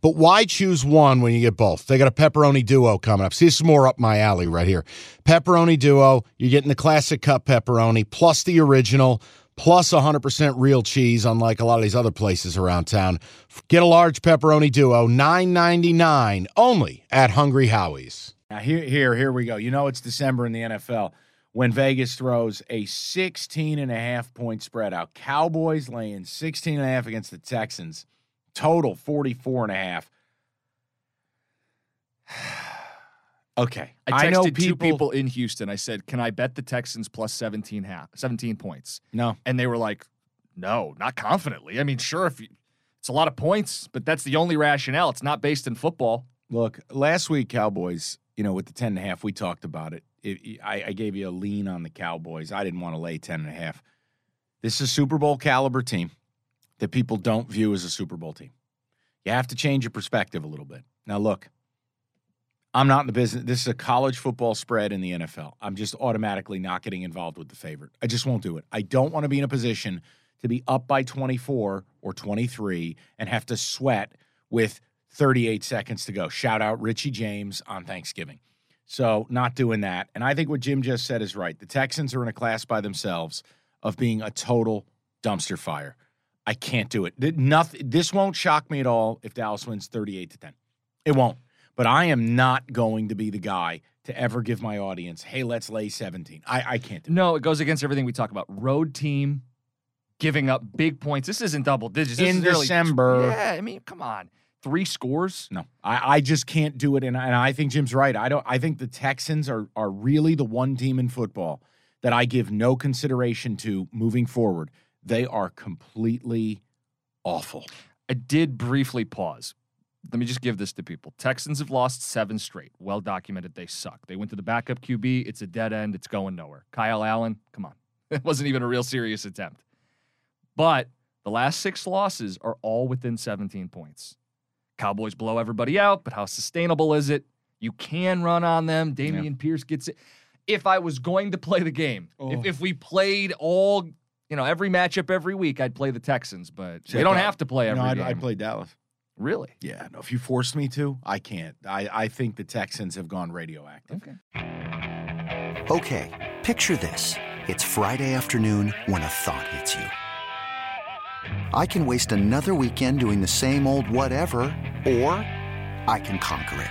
But why choose one when you get both? They got a pepperoni duo coming up. See, this is more up my alley right here. Pepperoni duo, you're getting the classic cup pepperoni plus the original plus 100% real cheese, unlike a lot of these other places around town. Get a large pepperoni duo, $9.99 only at Hungry Howie's. Now here, here, here we go. You know it's December in the NFL when Vegas throws a 16 and a half point spread out. Cowboys laying 16 and a half against the Texans. Total 44 and a half. okay. I texted know two people, people in Houston. I said, "Can I bet the Texans plus 17 half, 17 points?" No. And they were like, "No, not confidently." I mean, sure if you, it's a lot of points, but that's the only rationale. It's not based in football. Look, last week Cowboys, you know, with the 10 and a half, we talked about it. it I, I gave you a lean on the Cowboys. I didn't want to lay 10 and a half. This is a Super Bowl caliber team that people don't view as a Super Bowl team. You have to change your perspective a little bit. Now, look, I'm not in the business. This is a college football spread in the NFL. I'm just automatically not getting involved with the favorite. I just won't do it. I don't want to be in a position to be up by 24 or 23 and have to sweat with 38 seconds to go. Shout out Richie James on Thanksgiving. So, not doing that. And I think what Jim just said is right. The Texans are in a class by themselves of being a total dumpster fire. I can't do it. Nothing, this won't shock me at all if Dallas wins 38 to 10. It won't. But I am not going to be the guy to ever give my audience, hey, let's lay 17. I, I can't do. No, it goes against everything we talk about. Road team giving up big points. This isn't double digits. This In is nearly- December. Yeah, I mean, come on. Three scores? No, I, I just can't do it. And, I- and I think Jim's right. I don't. I think the Texans are are really the one team in football that I give no consideration to moving forward. They are completely awful. I did briefly pause. Let me just give this to people. Texans have lost seven straight. Well documented. They suck. They went to the backup QB. It's a dead end. It's going nowhere. Kyle Allen, come on. It wasn't even a real serious attempt. But the last six losses are all within 17 points. Cowboys blow everybody out, but how sustainable is it? You can run on them. Dameon Pierce gets it. If I was going to play the game, Oh. if, if we played all, you know, every matchup every week, I'd play the Texans, but Check they don't out. have to play every no, game. I, I play Dallas. Really? Yeah, no. If you force me to, I can't. I, I think the Texans have gone radioactive. Okay. Okay, picture this. It's Friday afternoon when a thought hits you. I can waste another weekend doing the same old whatever, or I can conquer it.